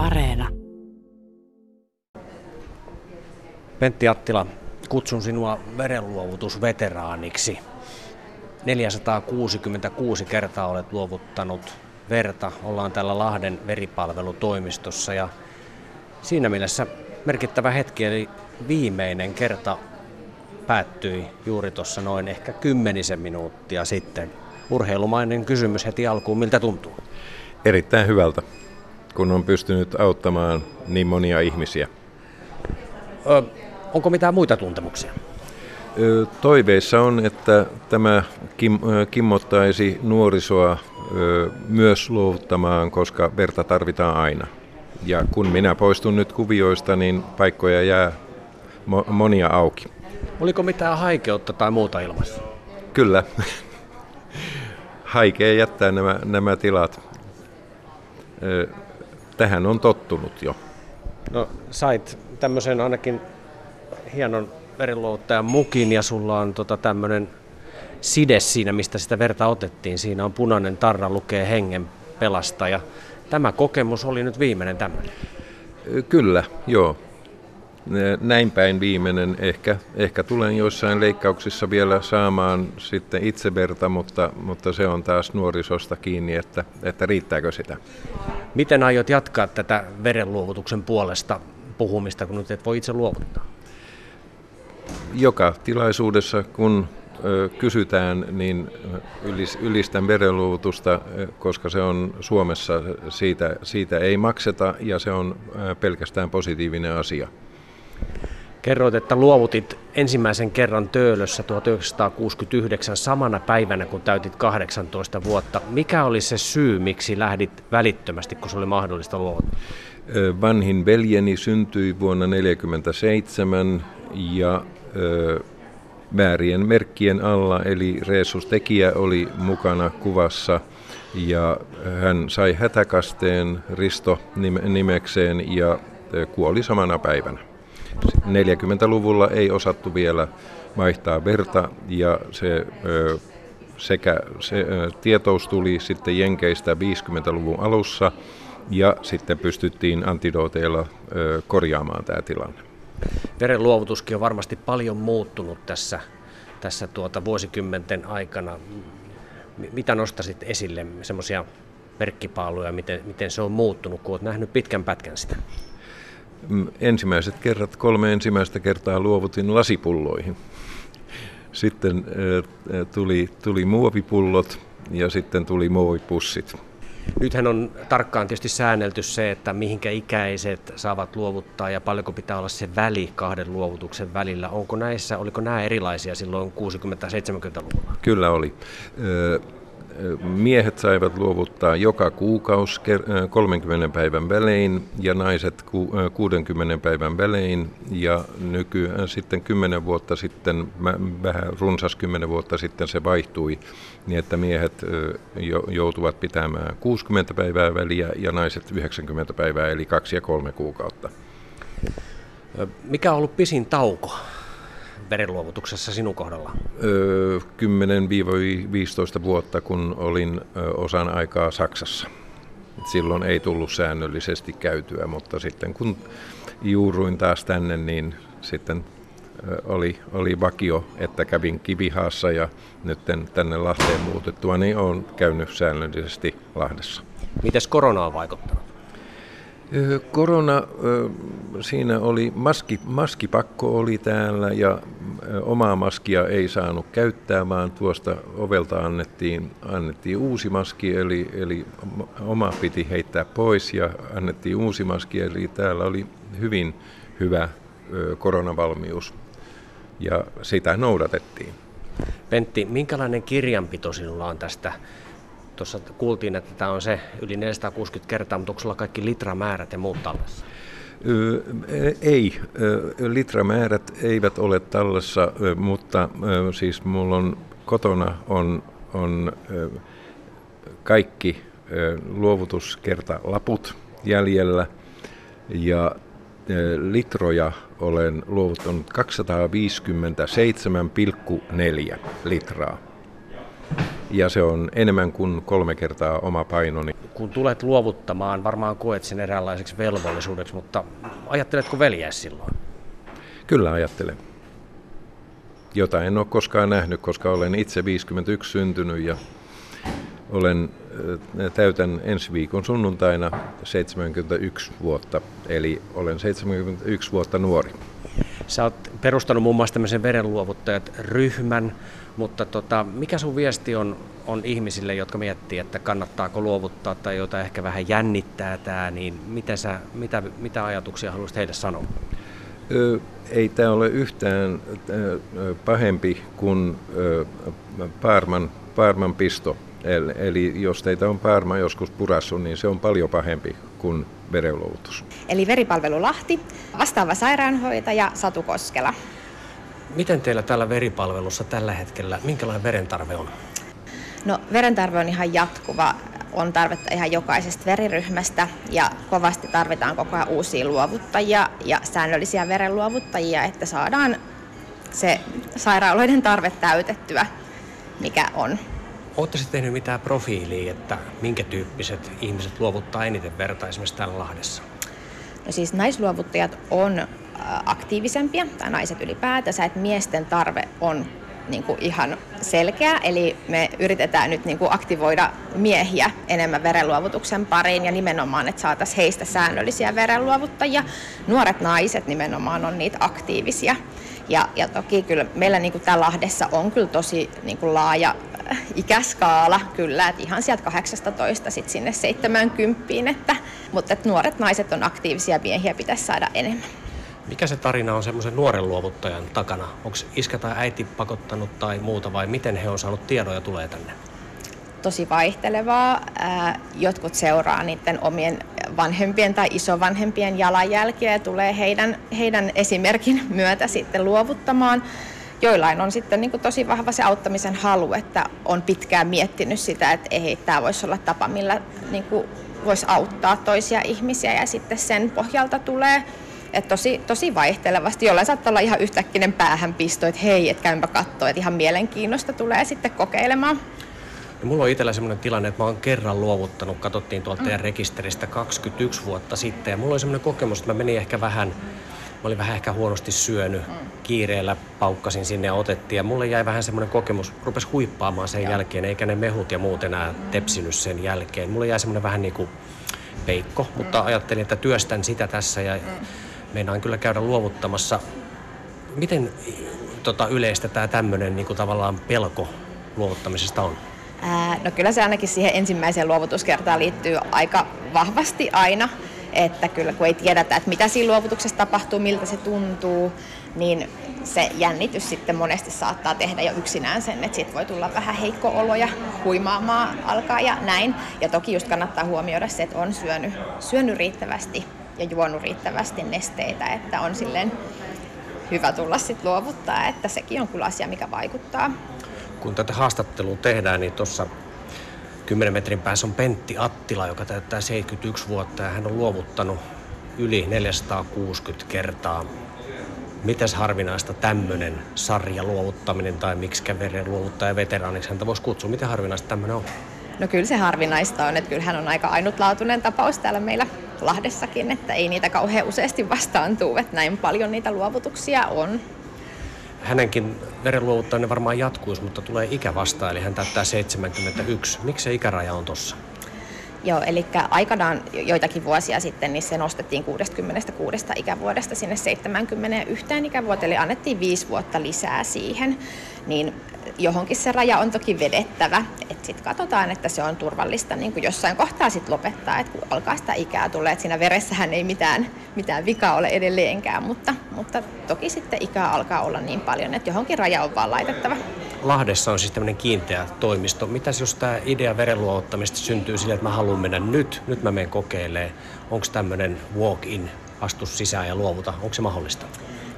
Areena. Pentti Attila, kutsun sinua verenluovutusveteraaniksi. 466 kertaa olet luovuttanut verta. Ollaan täällä Lahden veripalvelutoimistossa ja siinä mielessä merkittävä hetki, eli viimeinen kerta päättyi juuri tuossa noin ehkä kymmenisen minuuttia sitten. Urheilumainen kysymys heti alkuun, miltä tuntuu? Erittäin hyvältä, kun on pystynyt auttamaan niin monia ihmisiä. Ö, onko mitään muita tuntemuksia? Ö, toiveissa on, että tämä kim, ö, kimmottaisi nuorisoa ö, myös luovuttamaan, koska verta tarvitaan aina. Ja kun minä poistun nyt kuvioista, niin paikkoja jää mo- monia auki. Oliko mitään haikeutta tai muuta ilmassa? Kyllä. Haikea jättää nämä, nämä tilat. Ö, Tähän on tottunut jo. No sait tämmöisen ainakin hienon verenluovuttajan mukin ja sulla on tota tämmöinen side siinä, mistä sitä verta otettiin. Siinä on punainen tarra, lukee hengen pelastaja. Tämä kokemus oli nyt viimeinen tämmöinen. Kyllä, joo. Näin päin viimeinen. Ehkä, ehkä tulen joissain leikkauksissa vielä saamaan sitten itse verta, mutta, mutta se on taas nuorisosta kiinni, että, että riittääkö sitä. Miten aiot jatkaa tätä verenluovutuksen puolesta puhumista, kun nyt et voi itse luovuttaa? Joka tilaisuudessa, kun kysytään, niin ylis, ylistän verenluovutusta, koska se on Suomessa, siitä, siitä ei makseta ja se on pelkästään positiivinen asia. Kerroit, että luovutit ensimmäisen kerran Töölössä 1969 samana päivänä, kun täytit 18 vuotta. Mikä oli se syy, miksi lähdit välittömästi, kun se oli mahdollista luovuttaa? Vanhin veljeni syntyi vuonna 1947 ja ö, väärien merkkien alla, eli Reesus Tekijä oli mukana kuvassa ja hän sai hätäkasteen Risto nim- nimekseen ja kuoli samana päivänä. 40-luvulla ei osattu vielä vaihtaa verta ja se sekä se tietous tuli sitten Jenkeistä 50-luvun alussa ja sitten pystyttiin antidooteilla korjaamaan tämä tilanne. Verenluovutuskin on varmasti paljon muuttunut tässä, tässä tuota vuosikymmenten aikana. Mitä nostaisit esille, semmoisia merkkipaaluja, miten, miten se on muuttunut, kun olet nähnyt pitkän pätkän sitä? Mm, Ensimmäiset kerrat, kolme ensimmäistä kertaa luovutin lasipulloihin. Sitten ö, tuli, tuli muovipullot ja sitten tuli muovipussit. Nythän on tarkkaan tietysti säännelty se, että mihinkä ikäiset saavat luovuttaa ja paljonko pitää olla se väli kahden luovutuksen välillä. Onko näissä, oliko nämä erilaisia silloin 60-70-luvulla? Kyllä oli. Ö, Miehet saivat luovuttaa joka kuukausi ker- ö, 30 päivän välein ja naiset ku- ö, 60 päivän välein. Ja nykyään sitten 10 vuotta sitten, vähän runsas 10 vuotta sitten se vaihtui niin, että miehet joutuvat pitämään 60 päivää väliä ja naiset 90 päivää eli kaksi ja kolme kuukautta. Ö, Mikä on ollut pisin tauko verenluovutuksessa sinun kohdalla? Ö, 10-15 vuotta, kun olin osan aikaa Saksassa. Silloin ei tullut säännöllisesti käytyä, mutta sitten kun juuruin taas tänne, niin sitten oli, oli vakio, että kävin Kivihaassa ja nyt tänne Lahteen muutettua, niin olen käynyt säännöllisesti Lahdessa. Miten korona on vaikuttanut? Korona, siinä oli maski, maskipakko oli täällä ja omaa maskia ei saanut käyttää, vaan tuosta ovelta annettiin, annettiin uusi maski, eli, eli oma piti heittää pois ja annettiin uusi maski, eli täällä oli hyvin hyvä koronavalmius ja sitä noudatettiin. Pentti, minkälainen kirjanpito sinulla on tästä? Tuossa kuultiin, että tämä on se yli 460 kertaa, mutta onko sulla kaikki litramäärät ja muut tallessa? Ei, litramäärät eivät ole tallessa, mutta siis mulla on kotona on, on kaikki luovutuskertalaput jäljellä ja litroja olen luovuttanut 257,4 litraa. Ja se on enemmän kuin kolme kertaa oma painoni. Kun tulet luovuttamaan, varmaan koet sen eräänlaiseksi velvollisuudeksi, mutta ajatteletko veljeä silloin? Kyllä ajattelen. Jota en ole koskaan nähnyt, koska olen itse 51 syntynyt ja olen äh, täytän ensi viikon sunnuntaina 71 vuotta, eli olen 71 vuotta nuori. Sä oot perustanut muun muassa tämmöisen verenluovuttajat ryhmän, mutta tota, mikä sun viesti on, on ihmisille, jotka miettii, että kannattaako luovuttaa tai joita ehkä vähän jännittää tämä, niin mitä, sä, mitä, mitä ajatuksia haluaisit heille sanoa? Ei tämä ole yhtään pahempi kuin Parman, Parman pisto. Eli jos teitä on Parma joskus purassu, niin se on paljon pahempi kuin verenluovutus. Eli Veripalvelu Lahti, vastaava sairaanhoitaja Satu Koskela. Miten teillä täällä veripalvelussa tällä hetkellä, minkälainen verentarve on? No verentarve on ihan jatkuva. On tarvetta ihan jokaisesta veriryhmästä ja kovasti tarvitaan koko ajan uusia luovuttajia ja säännöllisiä verenluovuttajia, että saadaan se sairaaloiden tarve täytettyä, mikä on. Oletteko tehnyt mitään profiiliä, että minkä tyyppiset ihmiset luovuttaa eniten verta esimerkiksi täällä Lahdessa? No siis naisluovuttajat on aktiivisempia, tai naiset ylipäätänsä, että miesten tarve on niin kuin ihan selkeä, eli me yritetään nyt niin kuin aktivoida miehiä enemmän verenluovutuksen pariin ja nimenomaan, että saataisiin heistä säännöllisiä verenluovuttajia. Nuoret naiset nimenomaan on niitä aktiivisia. Ja, ja toki kyllä meillä niin kuin täällä Lahdessa on kyllä tosi niin kuin laaja ikäskaala kyllä, että ihan sieltä 18 sit sinne 70, että, mutta että nuoret naiset on aktiivisia miehiä pitäisi saada enemmän. Mikä se tarina on semmoisen nuoren luovuttajan takana? Onko iskä tai äiti pakottanut tai muuta vai miten he on saanut tiedon ja tulee tänne? Tosi vaihtelevaa. Jotkut seuraa niiden omien vanhempien tai isovanhempien jalanjälkiä ja tulee heidän, heidän esimerkin myötä sitten luovuttamaan. Joillain on sitten niin kuin tosi vahva se auttamisen halu, että on pitkään miettinyt sitä, että ei, tämä voisi olla tapa, millä niin kuin voisi auttaa toisia ihmisiä ja sitten sen pohjalta tulee et tosi, tosi vaihtelevasti. Jollain saattaa olla ihan yhtäkkinen päähänpisto, että hei, et käympä katsoa, että ihan mielenkiinnosta tulee sitten kokeilemaan. Ja mulla on itsellä sellainen tilanne, että mä oon kerran luovuttanut, katsottiin tuolta teidän rekisteristä 21 vuotta sitten. Ja mulla oli sellainen kokemus, että mä menin ehkä vähän, mä olin vähän ehkä huonosti syönyt, kiireellä paukkasin sinne ja otettiin. Ja mulle jäi vähän semmoinen kokemus, rupes huippaamaan sen Joo. jälkeen, eikä ne mehut ja muut enää tepsinyt sen jälkeen. Mulle jäi semmoinen vähän niin kuin peikko, mutta mm. ajattelin, että työstän sitä tässä ja mm meinaan kyllä käydä luovuttamassa. Miten tota, yleistä tämä tämmöinen niin tavallaan pelko luovuttamisesta on? Ää, no kyllä se ainakin siihen ensimmäiseen luovutuskertaan liittyy aika vahvasti aina. Että kyllä kun ei tiedetä, että mitä siinä luovutuksessa tapahtuu, miltä se tuntuu, niin se jännitys sitten monesti saattaa tehdä jo yksinään sen, että siitä voi tulla vähän heikko olo ja huimaamaan alkaa ja näin. Ja toki just kannattaa huomioida se, että on syönyt, syönyt riittävästi ja juonut riittävästi nesteitä, että on silleen hyvä tulla sitten luovuttaa, että sekin on kyllä asia, mikä vaikuttaa. Kun tätä haastattelua tehdään, niin tuossa 10 metrin päässä on Pentti Attila, joka täyttää 71 vuotta ja hän on luovuttanut yli 460 kertaa. Mitäs harvinaista tämmöinen sarja luovuttaminen tai miksi veren luovuttaja veteraaniksi häntä voisi kutsua? Miten harvinaista tämmöinen on? No kyllä se harvinaista on, että kyllähän on aika ainutlaatuinen tapaus täällä meillä Lahdessakin, että ei niitä kauhean useasti vastaan tuu, että näin paljon niitä luovutuksia on. Hänenkin verenluovuttaminen varmaan jatkuisi, mutta tulee ikä vastaan, eli hän täyttää 71. Miksi se ikäraja on tossa? Joo, eli aikanaan joitakin vuosia sitten niin se nostettiin 66 ikävuodesta sinne 71 ikävuoteen, eli annettiin viisi vuotta lisää siihen. Niin johonkin se raja on toki vedettävä. Sitten katsotaan, että se on turvallista niin kuin jossain kohtaa sit lopettaa, että kun alkaa sitä ikää tulee, että siinä veressähän ei mitään, mitään vikaa ole edelleenkään, mutta, mutta toki sitten ikää alkaa olla niin paljon, että johonkin raja on vaan laitettava. Lahdessa on siis tämmöinen kiinteä toimisto. Mitäs jos tämä idea verenluovuttamista syntyy sille, että mä haluan mennä nyt, nyt mä menen kokeilemaan. Onko tämmöinen walk-in, astu sisään ja luovuta, onko se mahdollista?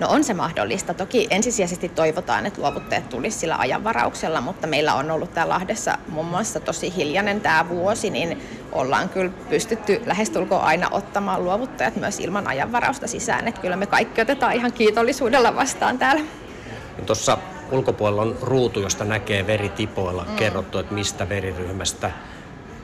No on se mahdollista. Toki ensisijaisesti toivotaan, että luovutteet tulisi sillä ajanvarauksella, mutta meillä on ollut täällä Lahdessa muun muassa tosi hiljainen tämä vuosi, niin ollaan kyllä pystytty lähestulkoon aina ottamaan luovuttajat myös ilman ajanvarausta sisään. Että kyllä me kaikki otetaan ihan kiitollisuudella vastaan täällä. No Tuossa ulkopuolella on ruutu, josta näkee veritipoilla mm. kerrottu, että mistä veriryhmästä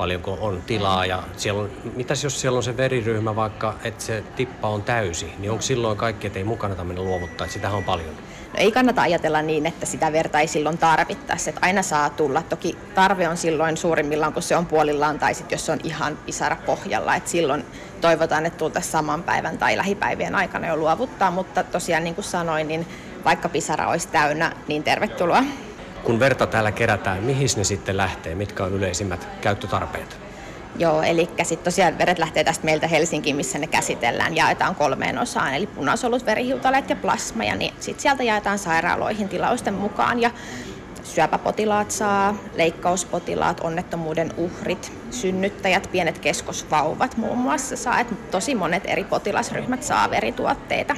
paljonko on tilaa ja siellä on, mitäs jos siellä on se veriryhmä vaikka, että se tippa on täysi, niin onko silloin kaikki, että ei mukana tämmöinen luovuttaa, että sitähän on paljon? No ei kannata ajatella niin, että sitä verta ei silloin tarvittaisi, että aina saa tulla. Toki tarve on silloin suurimmillaan, kun se on puolillaan tai sitten jos se on ihan pisara pohjalla, että silloin toivotaan, että tultaisiin saman päivän tai lähipäivien aikana jo luovuttaa, mutta tosiaan niin kuin sanoin, niin vaikka pisara olisi täynnä, niin tervetuloa kun verta täällä kerätään, mihin ne sitten lähtee? Mitkä on yleisimmät käyttötarpeet? Joo, eli sitten tosiaan veret lähtee tästä meiltä Helsinkiin, missä ne käsitellään, jaetaan kolmeen osaan, eli punasolut, verihiutaleet ja plasma, ja niin sitten sieltä jaetaan sairaaloihin tilausten mukaan, ja syöpäpotilaat saa, leikkauspotilaat, onnettomuuden uhrit, synnyttäjät, pienet keskosvauvat muun muassa saa, että tosi monet eri potilasryhmät saa verituotteita.